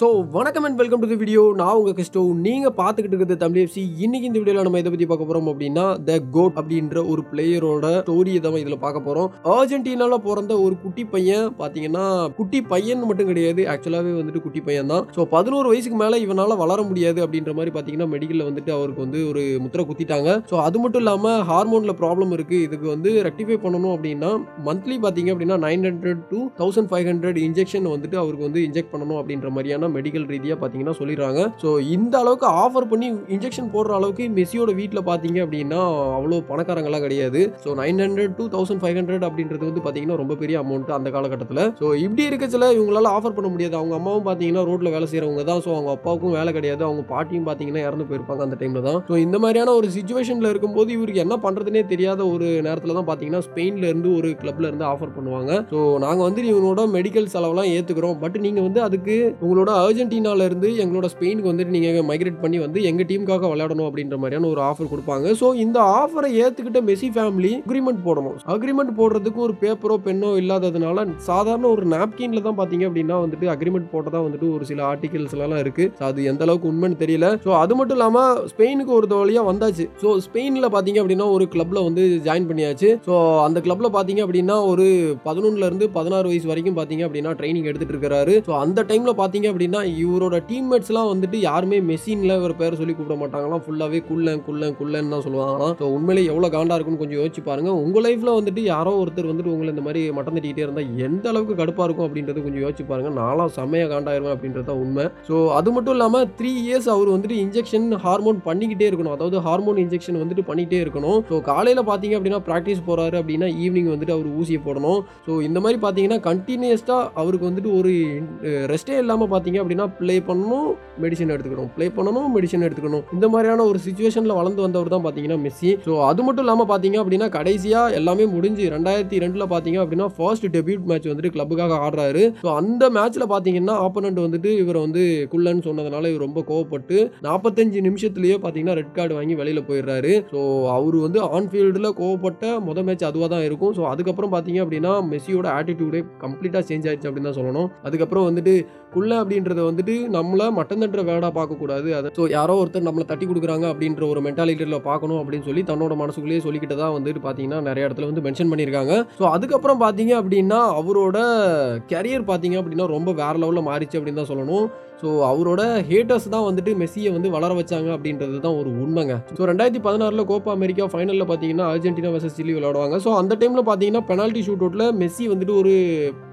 So வணக்கம் and welcome to the video நான் உங்கள் கிறிஸ்டோ. நீங்கள் பார்த்துக்கிட்டு இருக்கிறது தமிழ் எஃப்சி இன்னைக்கு இந்த வீடியோவில் நம்ம இதை பற்றி பார்க்க போகிறோம் அப்படின்னா த கோட் அப்படின்ற ஒரு பிளேயரோட ஸ்டோரியை தான் இதில் பார்க்க போகிறோம் அர்ஜென்டினாவில் பிறந்த ஒரு குட்டி பையன் பார்த்தீங்கன்னா குட்டி பையன் மட்டும் கிடையாது. ஆக்சுவலாகவே வந்துட்டு குட்டி பையன் தான். ஸோ பதினோரு வயசுக்கு மேலே இவனால் வளர முடியாது அப்படின்ற மாதிரி பார்த்தீங்கன்னா மெடிக்கலில் வந்துட்டு அவருக்கு வந்து ஒரு முத்திரை குத்திட்டாங்க. ஸோ அது மட்டும் இல்லாமல் ஹார்மோனில் ப்ராப்ளம் இருக்குது இதுக்கு வந்து ரெக்டிஃபை பண்ணணும் அப்படின்னா மந்த்லி பார்த்தீங்க அப்படின்னா nine hundred to thousand five hundred injection வந்துட்டு அவருக்கு வந்து இன்ஜெக்ட் பண்ணணும் அப்படின்ற மாதிரியான மெடிக்கல் ரீதியாக பார்த்தீங்கன்னா சொல்லிடுறாங்க. ஸோ இந்த அளவுக்கு ஆஃபர் பண்ணி இன்ஜெக்ஷன் போடுற அளவுக்கு மெஸ்ஸியோட வீட்டில் பார்த்தீங்க அப்படின்னா அவ்வளோ பணக்காரங்களாம் கிடையாது. So nine hundred two thousand five hundred அப்படின்றது வந்து பார்த்தீங்கன்னா ரொம்ப பெரிய அமௌண்ட் அந்த காலகட்டத்தில். ஸோ இப்படி இருக்கச்சில இவங்களால ஆஃபர் பண்ண முடியாது. அவங்க அம்மாவும் பார்த்தீங்கன்னா ரோட்டில் வேலை செய்கிறவங்க தான். ஸோ அவங்க அப்பாவுக்கும் வேலை கிடையாது. அவங்க பாட்டியும் பார்த்தீங்கன்னா இறந்து போயிருப்பாங்க அந்த டைமில் தான். ஸோ இந்த மாதிரியான ஒரு சுச்சுவேஷனில் இருக்கும்போது இவருக்கு என்ன பண்ணுறதுனே தெரியாத ஒரு நேரத்தில் தான் பார்த்தீங்கன்னா ஸ்பெயின்லேருந்து ஒரு கிளப்ல இருந்து ஆஃபர் பண்ணுவாங்க. ஸோ நாங்கள் வந்து இவனோட மெடிக்கல் செலவெல்லாம் ஏற்றுக்கிறோம் பட் நீங்கள் வந்து அதுக்கு உங்களோட அர்ஜென்டினாலருந்து எங்களோட ஸ்பெயினுக்கு வந்துட்டு நீங்கள் மைக்ரேட் பண்ணி வந்து எங்கள் டீமுக்காக விளையாடணும் அப்படின்ற மாதிரியான ஒரு ஆஃபர் கொடுப்பாங்க. ஸோ இந்த ஆஃபரை ஏற்றுக்கிட்ட மெஸ்ஸி ஃபேமிலி அக்ரிமெண்ட் போடணும். அக்ரிமெண்ட் போடுறதுக்கு ஒரு பேப்பரோ பென்னோ இல்லாததுனால சாதாரண ஒரு நாப்கின்ல தான் பார்த்தீங்க அப்படின்னா வந்துட்டு அக்ரிமெண்ட் போட்டதாக வந்துட்டு ஒரு சில ஆர்டிகல்ஸ்லாம் இருக்குது அது எந்த அளவுக்கு உண்மைன்னு தெரியல. ஸோ அது மட்டும் இல்லாமல் ஸ்பெயினுக்கு ஒரு வழியாக வந்தாச்சு. ஸோ ஸ்பெயினில் பார்த்தீங்க அப்படின்னா ஒரு கிளப்பில் வந்து ஜாயின் பண்ணியாச்சு. ஸோ அந்த கிளப்பில் பார்த்தீங்க அப்படின்னா ஒரு பதினொன்றுலேருந்து பதினாறு வயசு வரைக்கும் பார்த்தீங்க அப்படின்னா ட்ரைனிங் எடுத்துகிட்டு இருக்கிறாரு. ஸோ அந்த டைமில் பார்த்தீங்க அப்படின்னா இவரோட டீம்மேட்ஸ்லாம் வந்துட்டு யாருமே மெஷின்ல இவர் பேர் சொல்லி கூப்பிட மாட்டாங்களாம். ஃபுல்லாகவே குள்ளன் குள்ளன் குள்ளன்னு தான் சொல்லுவாங்களாம். ஸோ உண்மையிலே எவ்வளோ காண்டா இருக்குன்னு கொஞ்சம் யோசிச்சு பாருங்க. உங்கள் லைஃப்ல வந்துட்டு யாரோ ஒருத்தர் வந்துட்டு உங்களை இந்த மாதிரி மட்டம் தட்டிக்கிட்டே இருந்தால் எந்த அளவுக்கு கடுப்பாக இருக்கும் அப்படின்றது கொஞ்சம் யோசிச்சு பாருங்க. நானும் செம்மையா காண்டாயிருவேன் அப்படின்றது தான் உண்மை. ஸோ அது மட்டும் இல்லாமல் த்ரீ இயர்ஸ் அவர் வந்துட்டு இன்ஜெக்ஷன் ஹார்மோன் பண்ணிக்கிட்டே இருக்கணும். அதாவது ஹார்மோன் இன்ஜெக்ஷன் வந்துட்டு பண்ணிக்கிட்டே இருக்கணும். ஸோ காலையில் பார்த்தீங்க அப்படின்னா ப்ராக்டிஸ் போகிறாரு அப்படின்னா ஈவினிங் வந்துட்டு அவர் ஊசியை போடணும். ஸோ இந்த மாதிரி பார்த்தீங்கன்னா கண்டினியூஸ்டாக அவருக்கு வந்துட்டு ஒரு ரெஸ்டே இல்லாமல் பார்த்தீங்க அப்படின்னா ப்ளே பண்ணணும் மெடிசன் எடுத்துக்கணும். ப்ளே பண்ணணும் மெடிசன் எடுத்துக்கணும். இந்த மாதிரியான ஒரு சுச்சுவேஷனில் வளர்ந்து வந்தவர் தான் பார்த்தீங்கன்னா மெஸ்ஸி. ஸோ அது மட்டும் இல்லாமல் பார்த்தீங்க அப்படின்னா கடைசியாக எல்லாமே முடிஞ்சு ரெண்டாயிரத்தி ரெண்டில் பார்த்தீங்க அப்படின்னா ஃபர்ஸ்ட் டெபியூட் மேட்ச் வந்துட்டு கிளப்புக்காக ஆடுறாரு. ஸோ அந்த மேட்ச்சில் பார்த்தீங்கன்னா ஆப்போனண்ட் வந்துட்டு இவரை வந்து குள்ளன்னு சொன்னதுனால இவர் ரொம்ப கோவப்பட்டு நாற்பத்தஞ்சு நிமிஷத்துலேயே பார்த்தீங்கன்னா ரெட் கார்டு வாங்கி வெளியில் போயிடுறாரு. ஸோ அவர் வந்து ஆன்ஃபீல்டில் கோவப்பட்ட மொதல் மேட்ச் அதுவாக தான் இருக்கும். ஸோ அதுக்கப்புறம் பார்த்தீங்க அப்படின்னா மெஸ்ஸியோட ஆட்டிடியூடே கம்ப்ளீட்டாக சேஞ்ச் ஆயிடுச்சு அப்படின்னு தான் சொல்லணும். அதுக்கப்புறம் வந்துட்டு குள்ள அப்படின்றத வந்துட்டு நம்மளை மட்டன் தட்டுற வேடாக பார்க்கக்கூடாது. அதை ஸோ யாரோ ஒருத்தர் நம்மளை தட்டி கொடுக்குறாங்க அப்படின்ற ஒரு மென்டாலிட்டியில் பார்க்கணும் அப்படின்னு சொல்லி தன்னோட மனசுக்குள்ளேயே சொல்லிக்கிட்டு தான் வந்துட்டு பார்த்தீங்கன்னா நிறைய இடத்துல வந்து மென்ஷன் பண்ணியிருக்காங்க. ஸோ அதுக்கப்புறம் பார்த்தீங்க அப்படின்னா அவரோட கரியர் பார்த்தீங்க அப்படின்னா ரொம்ப வேற லெவலில் மாறிச்சு அப்படின்னு தான் சொல்லணும். ஸோ அவரோட ஹேட்டர்ஸ் தான் வந்துட்டு மெஸ்ஸியை வந்து வளர வச்சாங்க அப்படின்றது தான் ஒரு உண்மைங்க. ஸோ ரெண்டாயிரத்தி பதினாறில் கோப்பா அமெரிக்கா ஃபைனலில் பார்த்தீங்கன்னா அர்ஜென்டினா வர்சஸ் சில்லி விளையாடுவாங்க. ஸோ அந்த டைமில் பார்த்தீங்கன்னா பெனால்ட்டி ஷூட் அவுட்டில் மெஸ்ஸி வந்துட்டு ஒரு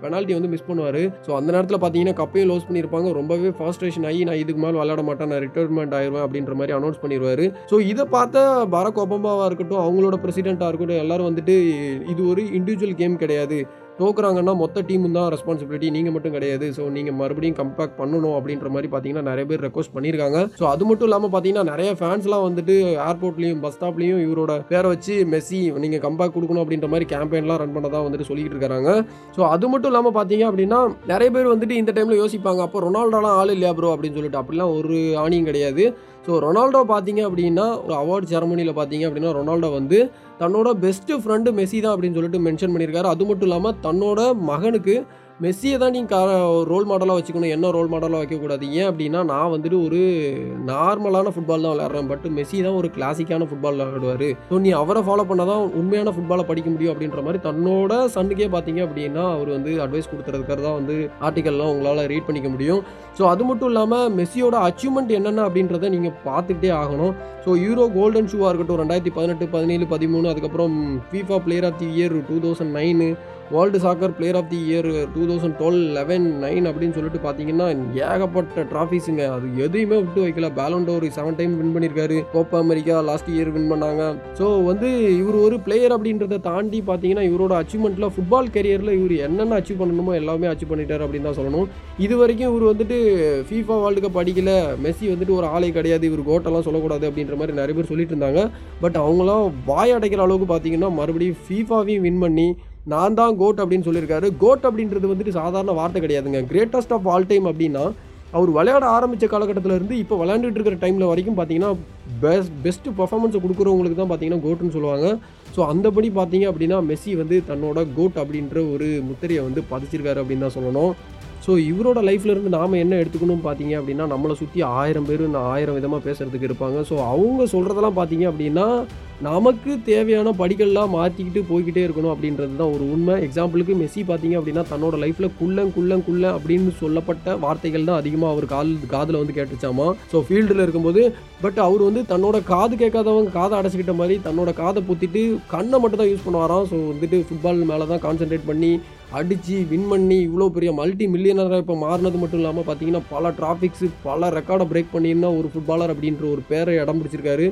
பெனால்ட்டி வந்து மிஸ் பண்ணுவார். ஸோ அந்த நேரத்தில் பார்த்தீங்கன்னா கப்பையும் லோஸ் பண்ணியிருப்பாங்க. ரொம்பவே ஃபாஸ்ட்ரேஷன் ஆகி நான் இதுக்கு மேலே விளையாட மாட்டேன் நான் ரிட்டையர்மெண்ட் ஆயிடுவேன் அப்படின்ற மாதிரி அனௌன்ஸ் பண்ணிடுவார் ஸோ இதை பார்த்த பராக் ஒபாமாவாக இருக்கட்டும் அவங்களோட ப்ரெசிடெண்ட்டாக இருக்கட்டும் எல்லாரும் வந்துட்டு இது ஒரு இண்டிவிஜுவல் கேம் கிடையாது. தோக்குறாங்கன்னா மொத்த டீமும் தான் ரெஸ்பான்சிபிலிட்டி நீங்கள் மட்டும் கிடையாது. ஸோ நீங்கள் மறுபடியும் கம்பேக் பண்ணணும் அப்படின்ற மாதிரி பார்த்தீங்கன்னா நிறைய பேர் ரெக்வஸ்ட் பண்ணியிருக்காங்க. ஸோ அது மட்டும் இல்லாமல் பார்த்தீங்கன்னா நிறைய ஃபேன்ஸ்லாம் வந்துட்டு ஏர்போர்ட்லேயும் பஸ் ஸ்டாப்லேயும் இவரோட பேரை வச்சு மெஸ்ஸி நீங்கள் கம்பேக் கொடுக்கணும் அப்படின்ற மாதிரி கேம்பெயின்லாம் ரன் பண்ணதா வந்துட்டு சொல்லிட்டு இருக்காங்க. ஸோ அது மட்டும் இல்லாமல் பார்த்தீங்க அப்படின்னா நிறைய பேர் வந்துட்டு இந்த டைமில் யோசிப்பாங்க. அப்போ ரொனால்டோலாம் ஆள் இல்லையா ப்ரோ அப்படின்னு சொல்லிட்டு. அப்படிலாம் ஒரு ஆணியும் கிடையாது. ஸோ ரொனால்டோ பார்த்தீங்க அப்படின்னா ஒரு அவார்ட் செரமனியில் பார்த்தீங்க அப்படின்னா ரொனால்டோ வந்து தன்னோட பெஸ்ட்டு ஃப்ரெண்டு மெஸ்ஸி தான் அப்படின்னு சொல்லிட்டு மென்ஷன் பண்ணியிருக்காரு. அது மட்டும் இல்லாமல் தன்னோட மகனுக்கு மெஸ்ஸியை தான் நீங்கள் ரோல் மாடலாக வச்சுக்கணும். என்ன ரோல் மாடலாக வைக்கக்கூடாது? ஏன் அப்படின்னா நான் வந்துட்டு ஒரு நார்மலான ஃபுட்பால் தான் விளையாடுறேன். பட் மெஸ்ஸி தான் ஒரு கிளாசிக்கான ஃபுட்பால் விளையாடுவார். ஸோ நீ அவரை ஃபாலோ பண்ணால் தான் உண்மையான ஃபுட்பாலை படிக்க முடியும் அப்படின்ற மாதிரி தன்னோட சன்னுக்கே பார்த்தீங்க அப்படின்னா அவர் வந்து அட்வைஸ் கொடுத்துறதுக்காக தான் வந்து ஆர்டிக்கல்லாம் உங்களால் ரீட் பண்ணிக்க முடியும். ஸோ அது மட்டும் இல்லாமல் மெஸ்ஸியோட அச்சீவ்மெண்ட் என்னென்ன அப்படின்றத நீங்கள் பார்த்துக்கிட்டே ஆகணும். ஸோ யூரோ கோல்டன் ஷூவாக இருக்கட்டும் ரெண்டாயிரத்தி பதினெட்டு பதினேழு பதிமூணு அதுக்கப்புறம் FIFA player of the year two thousand nine world soccer player of the year two thousand twelve eleven nine அப்படின்னு சொல்லிட்டு பார்த்தீங்கன்னா ஏகப்பட்ட ட்ராஃபிஸுங்க அது எதையுமே விட்டு வைக்கல. பேலண்டோர் செவன் டைம் வின் பண்ணியிருக்காரு Copa America last year win பண்ணாங்க. ஸோ வந்து இவர் ஒரு பிளேயர் அப்படின்றத தாண்டி பார்த்தீங்கன்னா இவரோட அச்சீவ்மெண்ட்டில் ஃபுட்பால் கரியரில் இவர் என்னென்ன அச்சீவ் பண்ணணுமோ எல்லாமே அச்சீவ் பண்ணிட்டார் அப்படின்னு தான் சொல்லணும். இது வரைக்கும் இவர் வந்துட்டு ஃபீஃபா வேர்ல்டு கப் அடிக்கல. மெஸ்ஸி வந்துட்டு ஒரு ஆளே கிடையாது. இவர் கோட்டெல்லாம் சொல்லக்கூடாது அப்படின்ற மாதிரி நிறைய பேர் சொல்லிட்டு இருந்தாங்க. பட் அவங்களாம் வாய் அடைக்கிற அளவுக்கு பார்த்தீங்கன்னா மறுபடியும் ஃபீஃபாவையும் வின் பண்ணி நான் தான் கோட் அப்படின்னு சொல்லியிருக்காரு. கோட் அப்படின்றது வந்துட்டு சாதாரண வார்த்தை கிடையாதுங்க. கிரேட்டஸ்ட் ஆஃப் ஆல் டைம் அப்படின்னா அவர் விளையாட ஆரம்பித்த காலகட்டத்திலேருந்து இப்போ விளையாண்டுட்டு இருக்கிற டைமில் வரைக்கும் பார்த்தீங்கன்னா பெஸ்ட் பெஸ்ட்டு பர்ஃபார்மன்ஸை கொடுக்குறவங்களுக்கு தான் பார்த்தீங்கன்னா கோட்டுன்னு சொல்லுவாங்க. ஸோ அந்தபடி பார்த்தீங்க அப்படின்னா மெஸ்ஸி வந்து தன்னோட கோட் அப்படின்ற ஒரு முத்திரையை வந்து பதிச்சிருக்காரு அப்படின்னு தான் சொல்லணும். ஸோ இவரோட லைஃப்லேருந்து நாம் என்ன எடுத்துக்கணும் பார்த்தீங்க அப்படின்னா நம்மளை சுற்றி ஆயிரம் பேர் இந்த ஆயிரம் விதமாக பேசுறதுக்கு இருப்பாங்க. ஸோ அவங்க சொல்கிறதெல்லாம் பார்த்தீங்க அப்படின்னா நமக்கு தேவையான படிகள்லாம் மாற்றிக்கிட்டு போய்கிட்டே இருக்கணும் அப்படின்றது தான் ஒரு உண்மை. எக்ஸாம்பிளுக்கு மெஸ்ஸி பார்த்தீங்க அப்படின்னா தன்னோட லைஃப்பில் குள்ளம் குள்ளன் குள்ளன் அப்படின்னு சொல்லப்பட்ட வார்த்தைகள் தான் அதிகமாக அவர் கால் காதில் வந்து கேட்டுச்சாமா. ஸோ ஃபீல்டில் இருக்கும்போது பட் அவர் வந்து தன்னோட காது கேட்காதவங்க காதை அடைச்சிக்கிட்ட மாதிரி தன்னோட காதை புத்திட்டு கண்ணை மட்டும் தான் யூஸ் பண்ணுவாராம். ஸோ வந்துட்டு ஃபுட்பால் மேலே தான் கான்சென்ட்ரேட் பண்ணி அடித்து வின் பண்ணி இவ்வளோ பெரிய மல்டி மில்லியனராக இப்போ மாறினது மட்டும் இல்லாமல் பார்த்தீங்கன்னா பல டிராஃபிக்ஸு பல ரெக்கார்டை பிரேக் பண்ணியிருந்தா ஒரு ஃபுட்பாலர் அப்படின்ற ஒரு பேரை இடம் பிடிச்சிருக்காரு.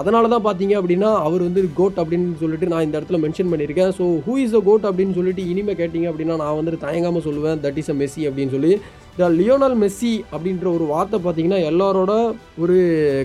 அதனால தான் பார்த்தீங்க அப்படின்னா அவர் வந்து கோட் அப்படின்னு சொல்லிட்டு நான் இந்த இடத்துல மென்ஷன் பண்ணியிருக்கேன். So who is a goat அப்படின்னு சொல்லிட்டு இனிமேல் கேட்டிங்க அப்படின்னா நான் வந்துட்டு தயங்காமல் சொல்லுவேன். தட் இஸ் அ மெஸ்ஸி அப்படின்னு சொல்லி. த லியோனல் மெஸ்ஸி அப்படின்ற ஒரு வார்த்தை பார்த்தீங்கன்னா எல்லாரோட ஒரு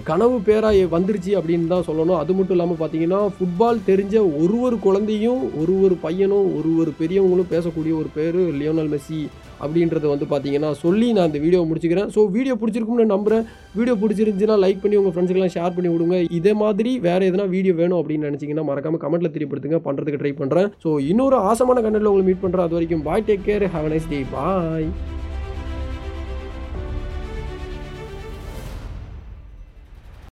கனவு பேராக வந்துருச்சு அப்படின்னு தான் சொல்லணும். அது மட்டும் இல்லாமல் பார்த்தீங்கன்னா ஃபுட்பால் தெரிஞ்ச ஒரு ஒரு குழந்தையும் ஒரு ஒரு பையனும் ஒரு ஒரு பெரியவங்களும் பேசக்கூடிய ஒரு பேர் லியோனல் மெஸ்ஸி அப்படின்றத வந்து பார்த்தீங்கன்னா சொல்லி நான் இந்த வீடியோ முடிச்சுக்கிறேன். ஸோ வீடியோ பிடிச்சிருக்கும்னு நம்புகிறேன் வீடியோ பிடிச்சிருந்துச்சுன்னா லைக் பண்ணி உங்கள் ஃப்ரெண்ட்ஸுக்கெல்லாம் ஷேர் பண்ணி விடுங்க. இதே மாதிரி வேறு எதனா வீடியோ வேணும் அப்படின்னு நினச்சிங்கன்னா மறக்காமல் கமெண்ட்டில் தெரியப்படுத்துங்க. பண்ணுறதுக்கு ட்ரை பண்ணுறேன் ஸோ இன்னொரு ஆசமான கண்டென்ட்டில் உங்களை மீட் பண்ணுறேன் அது வரைக்கும் bye take care have nice day bye